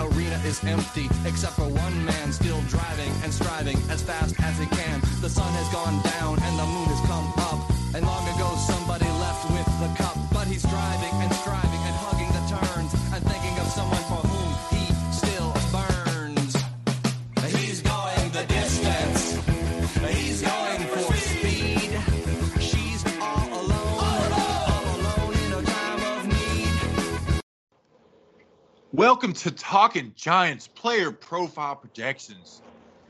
Arena is empty, except for one man still driving and striving as fast as he can. The sun has gone down and the moon has come up. And long ago somebody left with the cup, but he's driving and Welcome to Talking Giants player profile projections.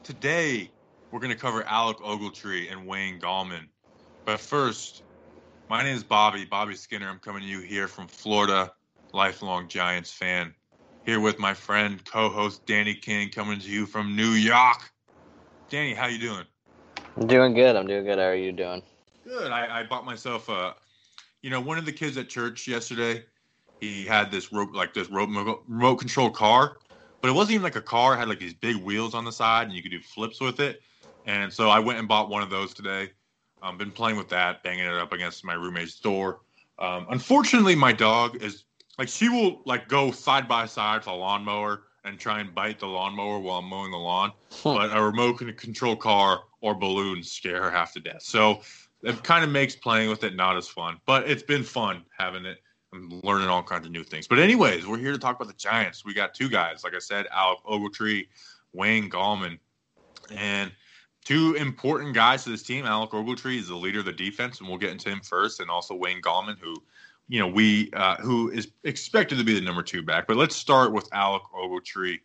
Today, we're going to cover Alec Ogletree and Wayne Gallman. But first, my name is Bobby, Bobby Skinner. I'm coming to you here from Florida, lifelong Giants fan. Here with my friend, co-host Danny King, coming to you from New York. Danny, how you doing? I'm doing good. I'm doing good. How are you doing? Good. I, I bought myself a, you know, one of the kids at church yesterday. He had this rope, like this rope remote control car, but it wasn't even like a car. It had like these big wheels on the side, and you could do flips with it. And so I went and bought one of those today. Um, been playing with that, banging it up against my roommate's door. Um, unfortunately, my dog is like she will like go side by side with a lawnmower and try and bite the lawnmower while I'm mowing the lawn. but a remote control car or balloons scare her half to death. So it kind of makes playing with it not as fun. But it's been fun having it. I'm learning all kinds of new things. But anyways, we're here to talk about the Giants. We got two guys, like I said, Alec Ogletree, Wayne Gallman, and two important guys to this team. Alec Ogletree is the leader of the defense, and we'll get into him first, and also Wayne Gallman, who, you know, we uh, who is expected to be the number two back. But let's start with Alec Ogletree.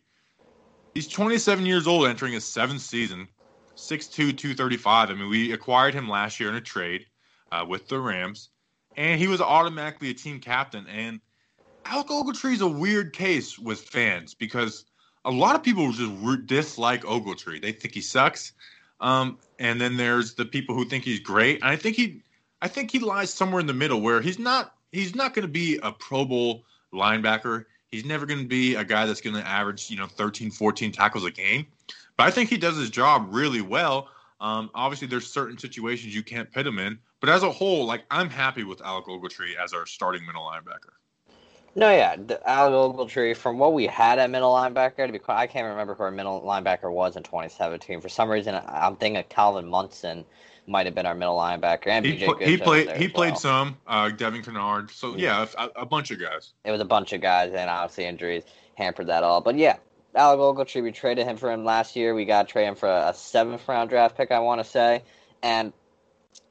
He's 27 years old, entering his seventh season, 6'2", 235. I mean, we acquired him last year in a trade uh, with the Rams, and he was automatically a team captain. And Alec Ogletree is a weird case with fans because a lot of people just re- dislike Ogletree. They think he sucks. Um, and then there's the people who think he's great. And I think he, I think he lies somewhere in the middle where he's not, he's not going to be a Pro Bowl linebacker. He's never going to be a guy that's going to average, you know, 13, 14 tackles a game. But I think he does his job really well. Um, obviously, there's certain situations you can't put him in. But as a whole, like I'm happy with Alec Ogletree as our starting middle linebacker. No, yeah, Alec Ogletree. From what we had at middle linebacker, to be quite, I can't remember who our middle linebacker was in 2017. For some reason, I'm thinking Calvin Munson might have been our middle linebacker. And he, BJ pl- he played. He well. played some. Uh, Devin Kennard. So yeah, a, a, bunch of guys. It was a bunch of guys, and obviously injuries hampered that all. But yeah, Alec Ogletree. We traded him for him last year. We got traded him for a, a seventh round draft pick, I want to say, and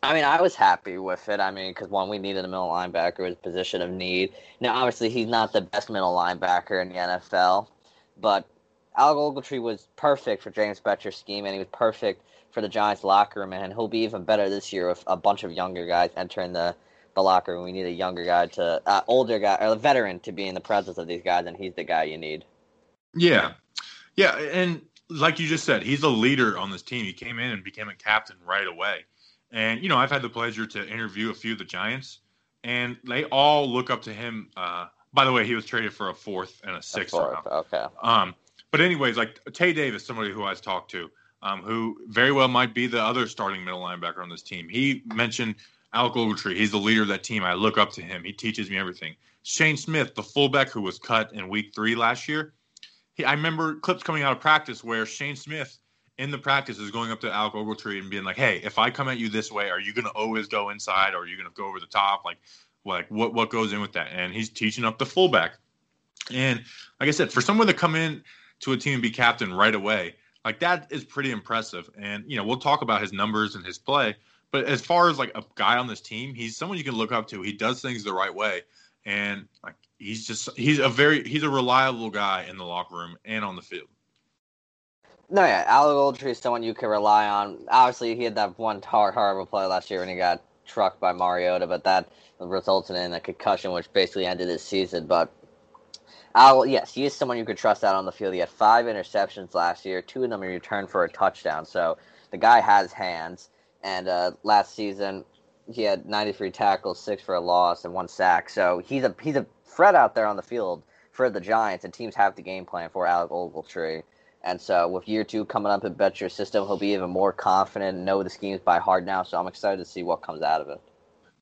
I mean, I was happy with it. I mean, because one, we needed a middle linebacker, a position of need. Now, obviously, he's not the best middle linebacker in the NFL, but Al Ogletree was perfect for James Bettcher's scheme, and he was perfect for the Giants' locker room, and he'll be even better this year with a bunch of younger guys entering the, the locker room. We need a younger guy to, uh, older guy, or a veteran to be in the presence of these guys, and he's the guy you need. Yeah, yeah, and like you just said, he's a leader on this team. He came in and became a captain right away. And you know, I've had the pleasure to interview a few of the Giants, and they all look up to him. Uh, by the way, he was traded for a fourth and a sixth. A fourth, round. okay. Um, but anyways, like Tae Davis, somebody who I've talked to, um, who very well might be the other starting middle linebacker on this team. He mentioned Alec Ogletree. He's the leader of that team. I look up to him. He teaches me everything. Shane Smith, the fullback who was cut in week three last year. He, I remember clips coming out of practice where Shane Smith in the practice is going up to Alec Ogletree and being like, "Hey, if I come at you this way, are you going to always go inside, or are you going to go over the top? Like, like what what goes in with that?" And he's teaching up the fullback. And like I said, for someone to come in to a team and be captain right away, like that is pretty impressive. And you know, we'll talk about his numbers and his play. But as far as like a guy on this team, he's someone you can look up to. He does things the right way, and like he's just he's a very he's a reliable guy in the locker room and on the field. No, yeah, Alec Ogletree is someone you can rely on. Obviously, he had that one hard, horrible play last year when he got trucked by Mariota, but that resulted in a concussion, which basically ended his season. But Al, yes, he is someone you could trust out on the field. He had five interceptions last year. Two of them in return for a touchdown. So the guy has hands. And uh, last season, he had 93 tackles, six for a loss, and one sack. So he's a he's a threat out there on the field for the Giants, and teams have the game plan for Alec Ogletree. And so with year two coming up in Bettcher system, he'll be even more confident and know the schemes by heart now. So I'm excited to see what comes out of it.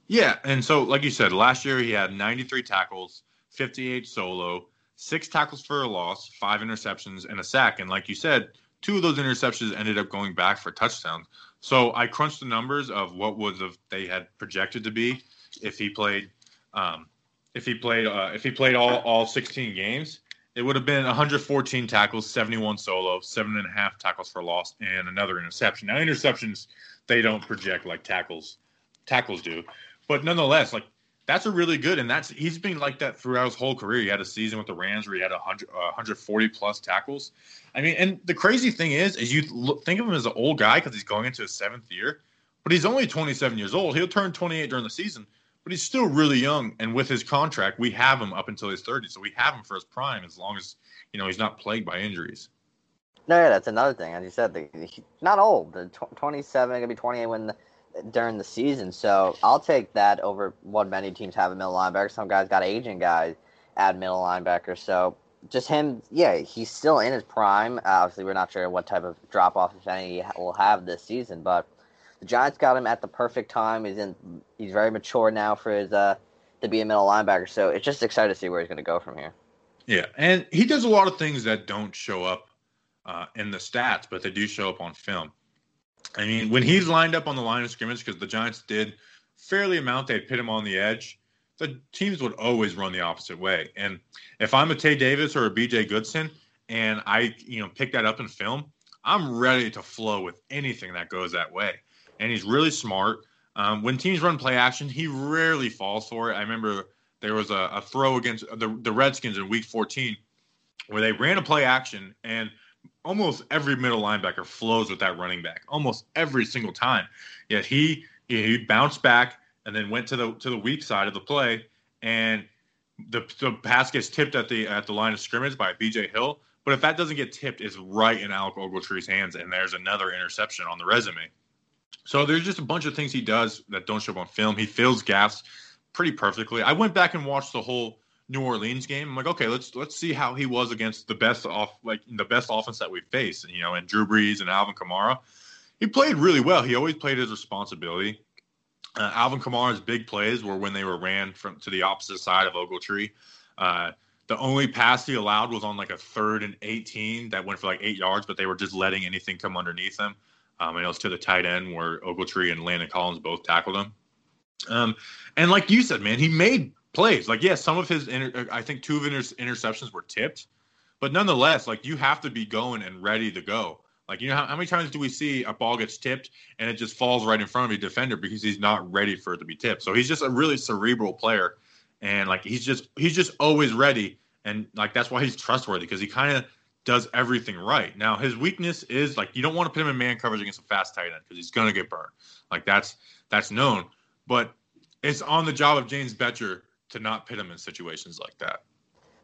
Yeah, and so like you said, last year he had 93 tackles, 58 solo, six tackles for a loss, five interceptions, and a sack. And like you said, two of those interceptions ended up going back for touchdowns. So I crunched the numbers of what would have they had projected to be if he played, um, if he played, uh, if he played all all 16 games. It would have been 114 tackles, 71 solo, seven and a half tackles for loss, and another interception. Now interceptions they don't project like tackles tackles do, but nonetheless, like that's a really good, and that's he's been like that throughout his whole career. He had a season with the Rams where he had 100, uh, 140 plus tackles. I mean, and the crazy thing is, is you look, think of him as an old guy because he's going into his seventh year, but he's only 27 years old. He'll turn 28 during the season, but he's still really young. And with his contract, we have him up until he's 30, so we have him for his prime as long as you know he's not plagued by injuries. No, yeah, that's another thing. As you said, not old. The 27, gonna be 28 when. The, during the season. So I'll take that over what many teams have a middle linebacker. Some guys got aging guys at middle linebacker. So just him, yeah, he's still in his prime. Uh, obviously, we're not sure what type of drop off, if any, he will have this season. But the Giants got him at the perfect time. He's in. He's very mature now for his uh to be a middle linebacker. So it's just exciting to see where he's going to go from here. Yeah, and he does a lot of things that don't show up uh, in the stats, but they do show up on film. I mean, when he's lined up on the line of scrimmage, because the Giants did fairly amount, they'd pit him on the edge. The teams would always run the opposite way. And if I'm a Tae Davis or a BJ Goodson, and I, you know, pick that up in film, I'm ready to flow with anything that goes that way. And he's really smart. Um, when teams run play action, he rarely falls for it. I remember there was a, a throw against the, the Redskins in Week 14 where they ran a play action and almost every middle linebacker flows with that running back almost every single time. Yet he he bounced back and then went to the to the weak side of the play, and the the pass gets tipped at the at the line of scrimmage by B.J. Hill. But if that doesn't get tipped, it's right in Alec Ogletree's hands, and there's another interception on the resume. So there's just a bunch of things he does that don't show up on film. He fills gaps pretty perfectly. I went back and watched the whole New Orleans game. I'm like, okay, let's let's see how he was against the best off like the best offense that we faced. You know, and Drew Brees and Alvin Kamara. He played really well. He always played his responsibility. Uh, Alvin Kamara's big plays were when they were ran from to the opposite side of Ogletree. Uh, the only pass he allowed was on like a third and 18 that went for like eight yards, but they were just letting anything come underneath him. Um, and it was to the tight end where Ogletree and Landon Collins both tackled him. Um, and like you said, man, he made plays. Like, yes, yeah, some of his, inter- I think two of his interceptions were tipped, but nonetheless, like you have to be going and ready to go. Like, you know, how, how, many times do we see a ball gets tipped and it just falls right in front of a defender because he's not ready for it to be tipped? So he's just a really cerebral player, and like he's just he's just always ready, and like that's why he's trustworthy because he kind of does everything right. Now his weakness is like you don't want to put him in man coverage against a fast tight end because he's gonna get burned. Like that's that's known, but it's on the job of James Bettcher to not pit him in situations like that.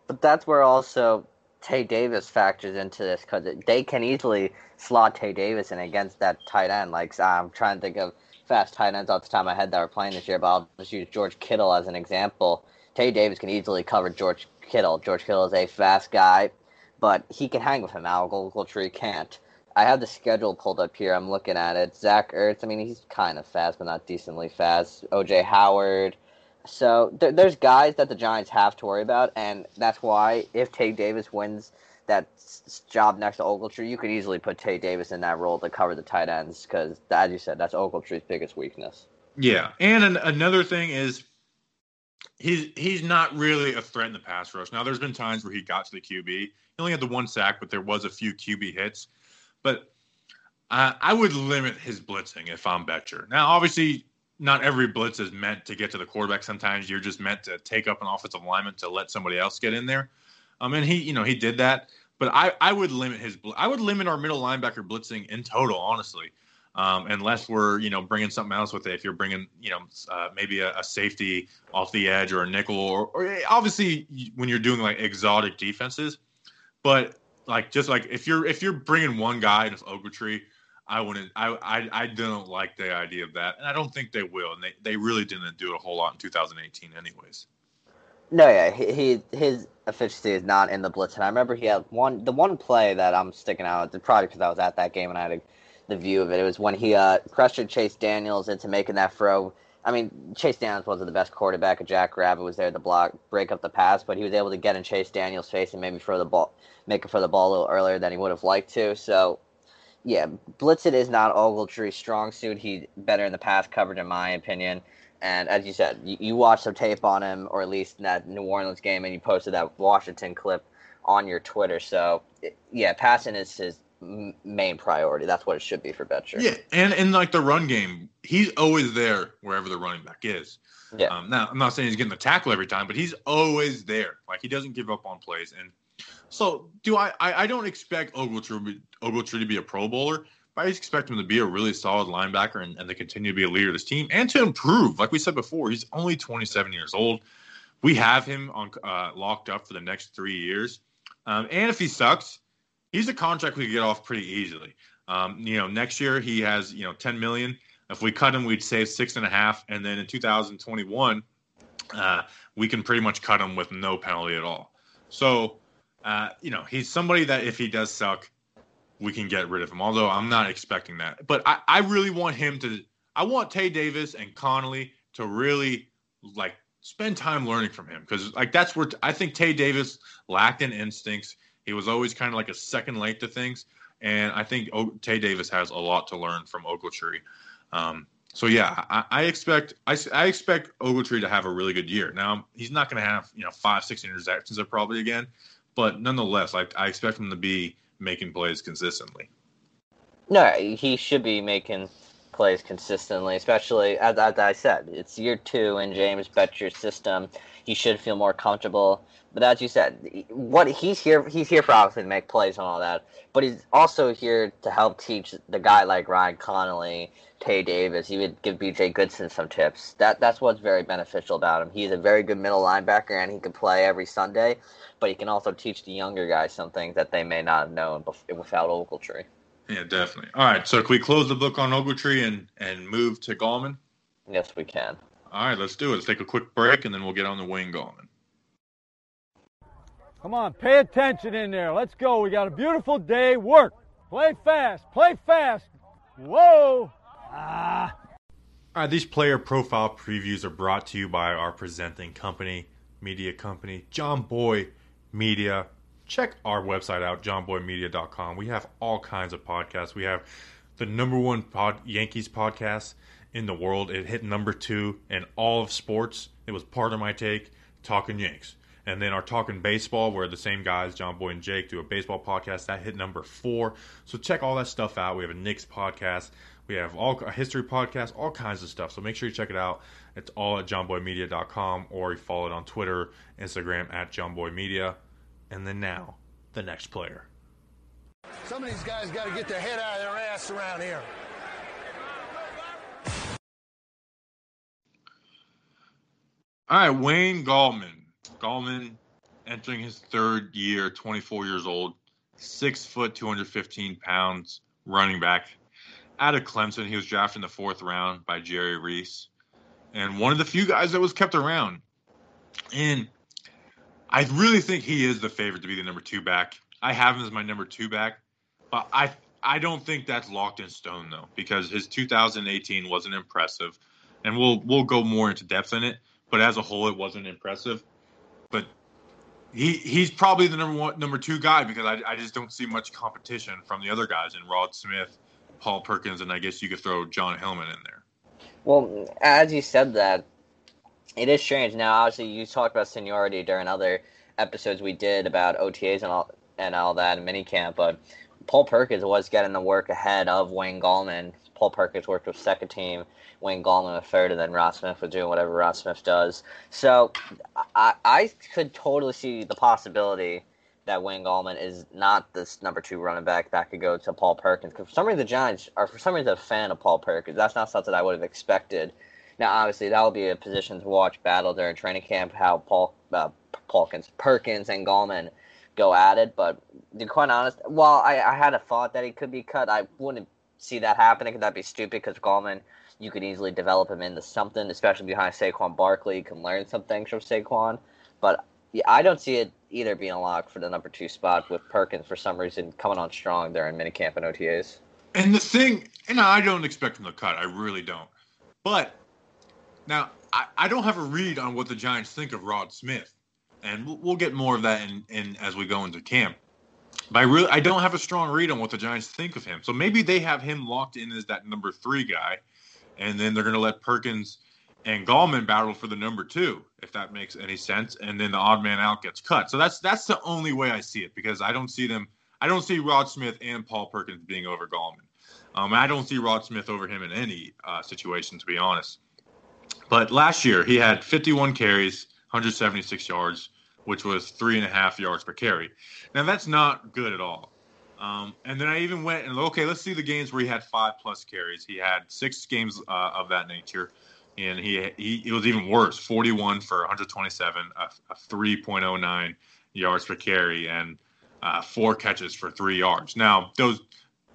But that's where also Tae Davis factors into this because they can easily slot Tae Davis in against that tight end. Like I'm trying to think of fast tight ends off the top of my head that were playing this year, but I'll just use George Kittle as an example. Tae Davis can easily cover George Kittle. George Kittle is a fast guy, but he can hang with him. Al Ogletree can't. I have the schedule pulled up here. I'm looking at it. Zach Ertz, I mean, he's kind of fast, but not decently fast. OJ Howard, so th- there's guys that the Giants have to worry about, and that's why if Tae Davis wins that s- job next to Ogletree, you could easily put Tae Davis in that role to cover the tight ends because, as you said, that's Ogletree's biggest weakness. Yeah, and an- another thing is he's he's not really a threat in the pass rush. Now, there's been times where he got to the QB. He only had the one sack, but there was a few QB hits. But I would limit his blitzing if I'm Bettcher. Now, obviously, not every blitz is meant to get to the quarterback. Sometimes you're just meant to take up an offensive lineman to let somebody else get in there. Um, and he, you know, he did that. But I, I would limit his, I would limit our middle linebacker blitzing in total, honestly. Um, unless we're you know bringing something else with it. If you're bringing you know uh, maybe a, a, safety off the edge or a nickel, or, or obviously when you're doing like exotic defenses, but like just like if you're if you're bringing one guy in Ogletree, I wouldn't. I, I I don't like the idea of that, and I don't think they will. And they, they really didn't do it a whole lot in 2018, anyways. No, yeah, he, he his efficiency is not in the blitz, and I remember he had one the one play that I'm sticking out. Probably because I was at that game and I had a the view of it. It was when he uh, pressured Chase Daniels into making that throw. I mean, Chase Daniels wasn't the best quarterback. Jack Rabbit was there to block, break up the pass, but he was able to get in Chase Daniels' face and maybe throw the ball, make it for the ball a little earlier than he would have liked to. So, yeah, Blitzing is not Ogletree's strong suit. He's better in the pass coverage, in my opinion. And as you said, you, you watched some tape on him, or at least in that New Orleans game, and you posted that Washington clip on your Twitter. So, yeah, passing is his main priority. That's what it should be for Bettcher. Yeah, and in like the run game, he's always there wherever the running back is. Yeah. Um, now I'm not saying he's getting the tackle every time, but he's always there. Like he doesn't give up on plays. And so do I. I, I don't expect Ogletree, Ogletree to be a Pro Bowler, but I expect him to be a really solid linebacker and, and to continue to be a leader of this team and to improve. Like we said before, he's only 27 years old. We have him on uh, locked up for the next three years. Um, and if he sucks, he's a contract we could get off pretty easily. Um, you know, next year he has you know 10 million. If we cut him, we'd save six and a half, and then in 2021, uh, we can pretty much cut him with no penalty at all. So, uh, you know, he's somebody that if he does suck, we can get rid of him. Although I'm not expecting that, but I, I really want him to. I want Tae Davis and Connolly to really like spend time learning from him because like that's where I think Tae Davis lacked in instincts he was always kind of like a second late to things, and I think o- Tae Davis has a lot to learn from Ogletree. Um, so yeah, I, I expect I, I, expect Ogletree to have a really good year. Now he's not going to have you know five six interceptions probably again, but nonetheless, I, I expect him to be making plays consistently. No, he should be making plays consistently, especially as, as I said, it's year two in James Bettcher's system. He should feel more comfortable but as you said, what he's here he's here for obviously to make plays and all that. But he's also here to help teach the guy like Ryan Connolly, Tae Davis. He would give BJ Goodson some tips. That that's what's very beneficial about him. He's a very good middle linebacker and he can play every Sunday. But he can also teach the younger guys something that they may not have known without Ogletree. Yeah, definitely. All right, so can we close the book on Ogletree and and move to Gallman? Yes, we can. All right, let's do it. Let's take a quick break and then we'll get on the Wayne Gallman. Come on, pay attention in there. Let's go. We got a beautiful day. Work. Play fast. Play fast. Whoa. Ah. All right, these player profile previews are brought to you by our presenting company, media company, John Boy Media. Check our website out, johnboymedia.com. We have all kinds of podcasts. We have the number one pod, Yankees podcast in the world. It hit number two in all of sports. It was part of my take, Talking Yanks. And then our Talking Baseball, where the same guys, John Boy and Jake, do a baseball podcast. That hit number four. So check all that stuff out. We have a Knicks podcast. We have all a history podcast, all kinds of stuff. So make sure you check it out. It's all at johnboymedia.com or you follow it on Twitter, Instagram at johnboymedia. And then now, the next player. Some of these guys got to get their head out of their ass around here. All right, Wayne Gallman. Gallman entering his third year, 24 years old, six foot, 215 pounds, running back. Out of Clemson, he was drafted in the fourth round by Jerry Reese, and one of the few guys that was kept around. And I really think he is the favorite to be the number two back. I have him as my number two back, but I I don't think that's locked in stone though, because his 2018 wasn't impressive, and we'll we'll go more into depth in it. But as a whole, it wasn't impressive but he he's probably the number one, number two guy because I, I just don't see much competition from the other guys in Rod Smith, Paul Perkins, and I guess you could throw Jon Hilliman in there. Well, as you said that, it is strange. Now, obviously, you talked about seniority during other episodes we did about OTAs and all and all that in minicamp, but Paul Perkins was getting the work ahead of Wayne Gallman. Paul Perkins worked with second team Wayne Gallman a third, and then Rod Smith was doing whatever Rod Smith does. So I, I could totally see the possibility that Wayne Gallman is not this number two running back that could go to Paul Perkins. Because for some reason the Giants are for some reason a fan of Paul Perkins. That's not something I would have expected. Now, obviously, that will be a position to watch battle during training camp. How Paul uh, Paulkins, Perkins, and Gallman go at it. But to be quite honest, while I, I had a thought that he could be cut, I wouldn't see that happening. That'd be stupid. Because Gallman, you could easily develop him into something, especially behind Saquon Barkley. You can learn some things from Saquon. But yeah, I don't see it either being a lock for the number two spot with Perkins for some reason coming on strong in minicamp and OTAs. And the thing, and I don't expect him to cut. I really don't. But now I, I don't have a read on what the Giants think of Rod Smith, and we'll, we'll get more of that in, in as we go into camp. But I really I don't have a strong read on what the Giants think of him. So maybe they have him locked in as that number three guy, and then they're going to let Perkins and Gallman battle for the number two, if that makes any sense. And then the odd man out gets cut. So that's that's the only way I see it because I don't see them. I don't see Rod Smith and Paul Perkins being over Gallman. Um, I don't see Rod Smith over him in any uh, situation, to be honest. But last year he had 51 carries, 176 yards, which was three and a half yards per carry. Now that's not good at all. Um, and then I even went and okay, let's see the games where he had five plus carries. He had six games uh, of that nature and he, he it was even worse 41 for 127 a, a 3.09 yards per carry and uh, four catches for three yards now those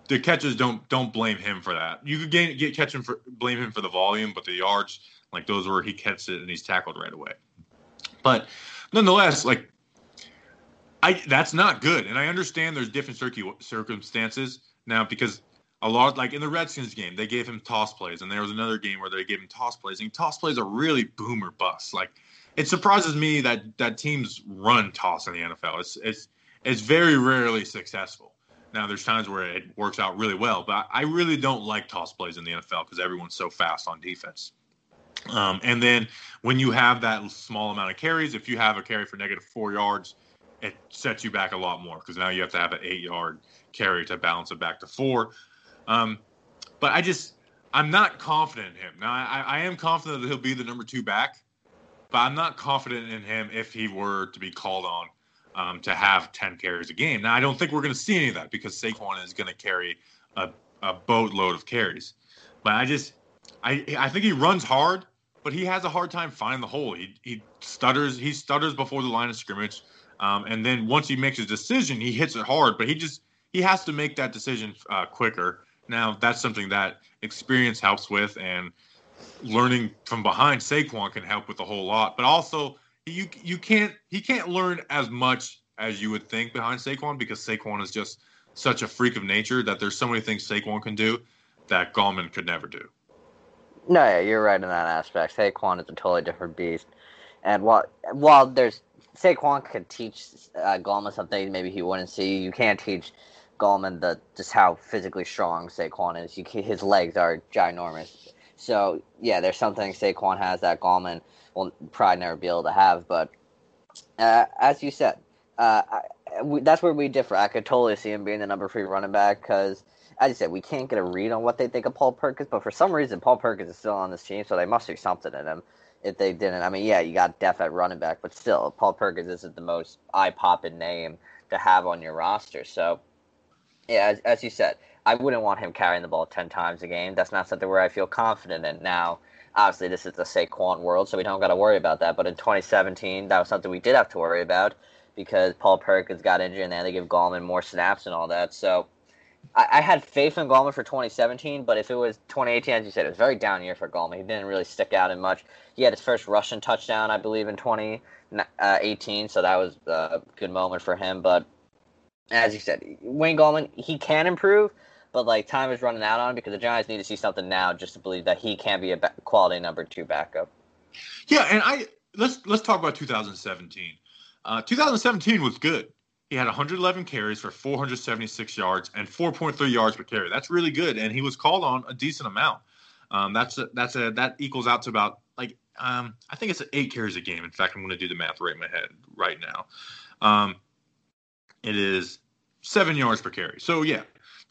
the catches don't don't blame him for that you could get, get catch him for blame him for the volume but the yards like those where he catches it and he's tackled right away but nonetheless like I that's not good and I understand there's different circumstances now because a lot like in the Redskins game, they gave him toss plays, and there was another game where they gave him toss plays, and toss plays are really boomer bust. Like it surprises me that that teams run toss in the NFL. It's it's it's very rarely successful. Now there's times where it works out really well, but I really don't like toss plays in the NFL because everyone's so fast on defense. Um, and then when you have that small amount of carries, if you have a carry for negative four yards, it sets you back a lot more because now you have to have an eight yard carry to balance it back to four. Um, but I just I'm not confident in him. Now I, I am confident that he'll be the number two back, but I'm not confident in him if he were to be called on um, to have 10 carries a game. Now I don't think we're going to see any of that because Saquon is going to carry a, a boatload of carries. But I just I I think he runs hard, but he has a hard time finding the hole. He he stutters he stutters before the line of scrimmage. Um, and then once he makes his decision, he hits it hard, but he just he has to make that decision uh, quicker. Now that's something that experience helps with, and learning from behind Saquon can help with a whole lot. But also, you you can't he can't learn as much as you would think behind Saquon because Saquon is just such a freak of nature that there's so many things Saquon can do that Gallman could never do. No, yeah, you're right in that aspect. Saquon is a totally different beast, and while while there's Saquon could teach uh, Gallman something maybe he wouldn't see, you can't teach Gallman the just how physically strong Saquon is. You, his legs are ginormous. So yeah, there's something Saquon has that Gallman will probably never be able to have. But uh, as you said, uh, I, we, that's where we differ. I could totally see him being the number three running back because, as you said, we can't get a read on what they think of Paul Perkins. But for some reason, Paul Perkins is still on this team, so they must see something in him. If they didn't, I mean, yeah, you got depth at running back, but still, Paul Perkins isn't the most eye popping name to have on your roster. So yeah, as, as you said, I wouldn't want him carrying the ball 10 times a game. That's not something where I feel confident in. Now, obviously, this is the Saquon world, so we don't got to worry about that. But in 2017, that was something we did have to worry about because Paul Perkins got injured and they had to give Gallman more snaps and all that. So I, I, had faith in Gallman for 2017, but if it was 2018, as you said, it was very down year for Gallman. He didn't really stick out in much. He had his first rushing touchdown, I believe, in 2018, so that was a good moment for him. But as you said, Wayne Gallman, he can improve, but like time is running out on him because the Giants need to see something now just to believe that he can be a quality number two backup. Yeah, and I let's let's talk about 2017. Uh, 2017 was good. He had 111 carries for 476 yards and 4.3 yards per carry. That's really good, and he was called on a decent amount. Um, that's a, that's a that equals out to about like um, I think it's eight carries a game. In fact, I'm going to do the math right in my head right now. Um, it is seven yards per carry. So yeah,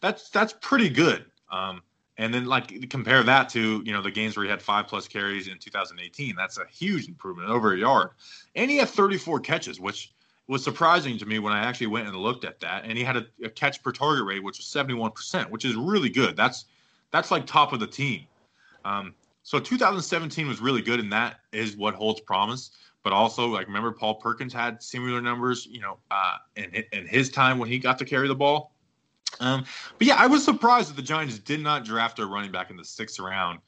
that's that's pretty good. Um, and then like compare that to you know the games where he had five plus carries in 2018. That's a huge improvement, over a yard. And he had 34 catches, which was surprising to me when I actually went and looked at that. And he had a, a catch per target rate, which was 71%, which is really good. That's that's like top of the team. Um, so 2017 was really good, and that is what holds promise. But also, like remember, Paul Perkins had similar numbers, you know, uh, in in his time when he got to carry the ball. Um, but yeah, I was surprised that the Giants did not draft a running back in the sixth round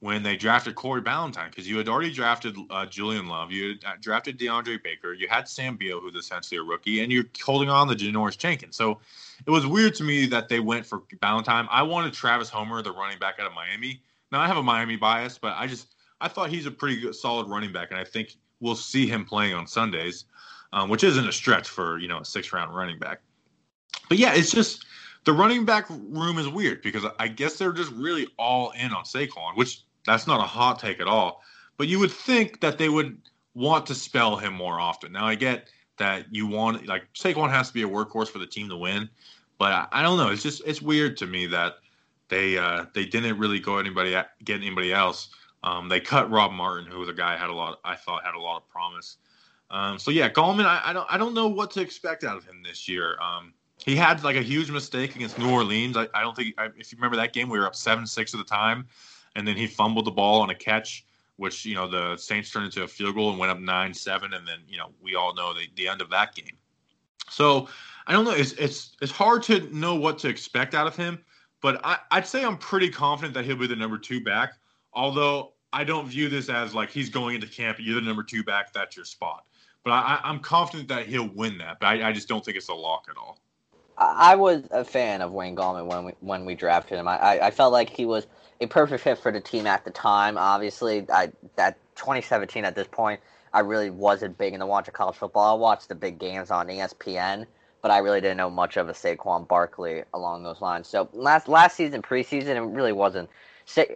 when they drafted Corey Ballentine because you had already drafted uh, Julian Love, you had uh, drafted DeAndre Baker, you had Sam Beal, who's essentially a rookie, and you're holding on to Janoris Jenkins. So it was weird to me that they went for Ballentine. I wanted Travis Homer, the running back out of Miami. Now I have a Miami bias, but I just I thought he's a pretty good, solid running back, and I think we'll see him playing on Sundays, um, which isn't a stretch for you know a six round running back. But yeah, it's just the running back room is weird because I guess they're just really all in on Saquon, which that's not a hot take at all. But you would think that they would want to spell him more often. Now I get that you want like Saquon has to be a workhorse for the team to win, but I, I don't know. It's just it's weird to me that they uh, they didn't really go anybody get anybody else. Um, they cut Rob Martin, who was a guy had a lot I thought had a lot of promise. Um, so yeah, Gallman, I, I, don't I don't know what to expect out of him this year. Um, he had like a huge mistake against New Orleans. I, I don't think I, if you remember that game, we were up seven six at the time and then he fumbled the ball on a catch, which you know the Saints turned into a field goal and went up nine seven, and then you know we all know the, the end of that game. So I don't know. It's it's it's hard to know what to expect out of him, but I, I'd say I'm pretty confident that he'll be the number two back. Although I don't view this as like he's going into camp. You're the number two back. That's your spot. But I, I'm confident that he'll win that. But I, I just don't think it's a lock at all. I was a fan of Wayne Gallman when we when we drafted him. I, I felt like he was a perfect fit for the team at the time. Obviously, I that 2017 at this point, I really wasn't big into watching college football. I watched the big games on ESPN, but I really didn't know much of a Saquon Barkley along those lines. So last last season, preseason, it really wasn't.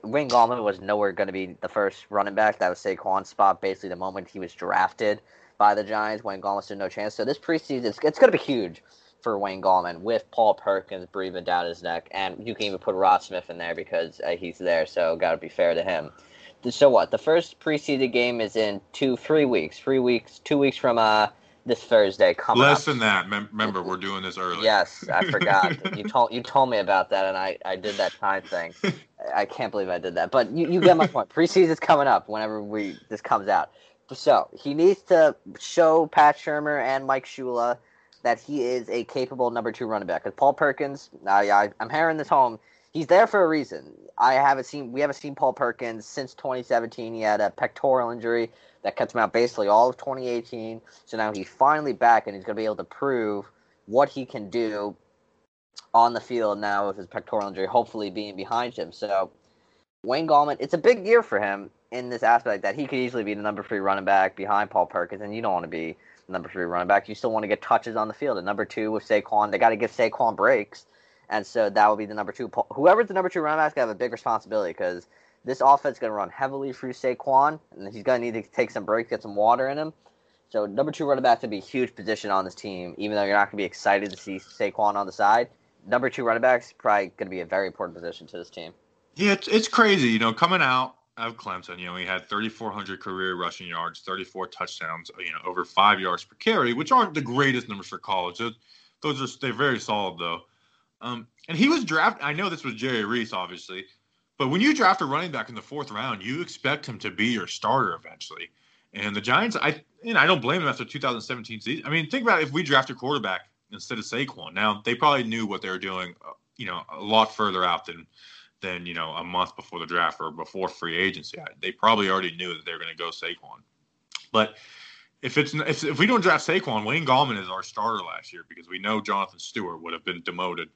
Wayne Gallman was nowhere going to be the first running back. That was Saquon's spot. Basically, the moment he was drafted by the Giants, Wayne Gallman stood no chance. So this preseason, it's, it's going to be huge for Wayne Gallman with Paul Perkins breathing down his neck, and you can even put Rod Smith in there because uh, he's there. So got to be fair to him. So what? The first preseason game is in two, three weeks, three weeks, two weeks from uh this Thursday coming. Less up. than that. Remember, we're doing this early. Yes, I forgot. you told you told me about that, and I I did that time thing. I can't believe I did that, but you, you get my point. Preseason's coming up whenever we this comes out. So he needs to show Pat Shurmur and Mike Shula that he is a capable number two running back. Because Paul Perkins, I, I, I'm hammering this home. He's there for a reason. I haven't seen we haven't seen Paul Perkins since 2017. He had a pectoral injury that kept him out basically all of 2018. So now he's finally back and he's going to be able to prove what he can do on the field now with his pectoral injury, hopefully being behind him. So Wayne Gallman, it's a big year for him in this aspect that he could easily be the number three running back behind Paul Perkins, and you don't want to be number three running back. You still want to get touches on the field. And number two with Saquon, they got to give Saquon breaks. And so that would be the number two. Whoever's the number two running back to have a big responsibility because this offense is going to run heavily through Saquon, and he's going to need to take some breaks, get some water in him. So number two running back to be a huge position on this team, even though you're not going to be excited to see Saquon on the side. Number two running back is probably going to be a very important position to this team. Yeah, it's, it's crazy. You know, coming out of Clemson. You know, he had 3,400 career rushing yards, 34 touchdowns, you know, over five yards per carry, which aren't the greatest numbers for college. Those are they're very solid though. Um, and he was drafted. I know this was Jerry Reese, obviously, but when you draft a running back in the fourth round, you expect him to be your starter eventually. And the Giants, I and I don't blame them after 2017 season. I mean, think about if we draft a quarterback instead of Saquon. Now they probably knew what they were doing, uh, you know, a lot further out than than you know a month before the draft or before free agency. They probably already knew that they were going to go Saquon. But if it's if, if we don't draft Saquon, Wayne Gallman is our starter last year because we know Jonathan Stewart would have been demoted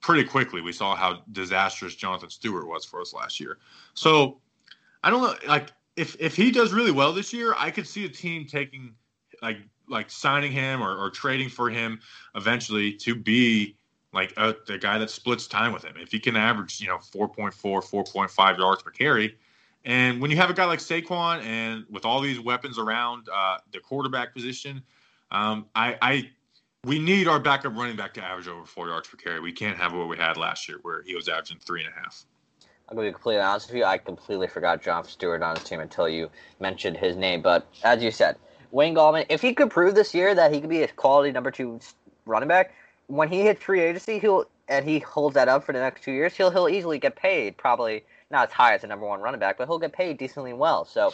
pretty quickly. We saw how disastrous Jonathan Stewart was for us last year. So I don't know, like if if he does really well this year, I could see a team taking like like signing him or, or trading for him eventually to be like uh, the guy that splits time with him. If he can average, you know, 4.4, 4.5 yards per carry, and when you have a guy like Saquon and with all these weapons around uh, the quarterback position, um, I, I we need our backup running back to average over four yards per carry. We can't have what we had last year, where he was averaging three and a half. I'm going to be completely honest with you. I completely forgot John Stewart on his team until you mentioned his name. But as you said, Wayne Gallman, if he could prove this year that he could be a quality number two running back, when he hits free agency, he'll and he holds that up for the next two years, he'll he'll easily get paid. Probably not as high as a number one running back, but he'll get paid decently well. So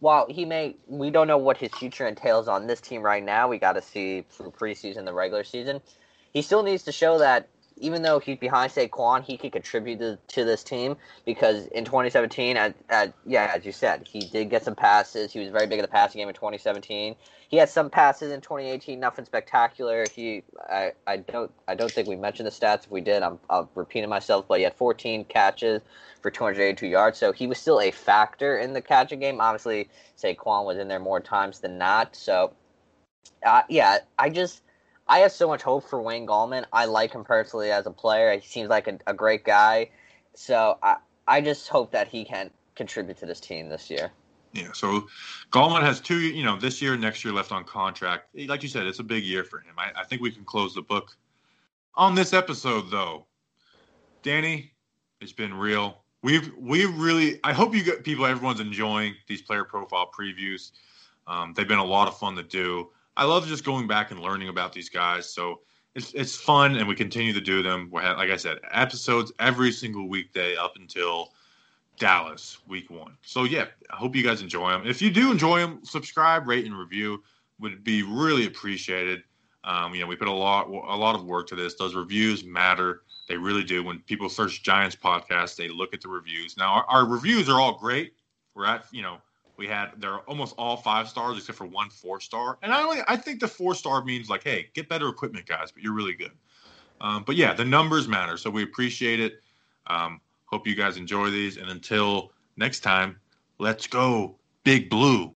while he may, we don't know what his future entails on this team right now. We got to see through preseason, the regular season. He still needs to show that even though he's behind Saquon, he could contribute to, to this team because in 2017, at, at, yeah, as you said, he did get some passes. He was very big in the passing game in 2017. He had some passes in 2018, nothing spectacular. He, I, I don't, I don't think we mentioned the stats. If we did, I'm, I'm repeating myself. But he had 14 catches for 282 yards, so he was still a factor in the catching game. Obviously, Saquon was in there more times than not. So, uh, yeah, I just I have so much hope for Wayne Gallman. I like him personally as a player. He seems like a, a great guy. So I, I just hope that he can contribute to this team this year. Yeah, so Gallman has two, you know, this year, next year left on contract. Like you said, it's a big year for him. I, I think we can close the book on this episode, though. Danny, it's been real. We've we really. I hope you get people. Everyone's enjoying these player profile previews. Um, they've been a lot of fun to do. I love just going back and learning about these guys. So it's it's fun, and we continue to do them. We have, like I said, episodes every single weekday up until Dallas week one. So yeah, I hope you guys enjoy them. If you do enjoy them, subscribe, rate, and review would be really appreciated. Um, you know, we put a lot a lot of work to this. Those reviews matter. They really do. When people search Giants podcast, they look at the reviews. Now, our, our reviews are all great. We're at you know we had they're almost all five stars except for one four star. And I only I think the four star means like, hey, get better equipment, guys, but you're really good. Um, but yeah, the numbers matter, so we appreciate it. Um, hope you guys enjoy these, and until next time, let's go, Big Blue.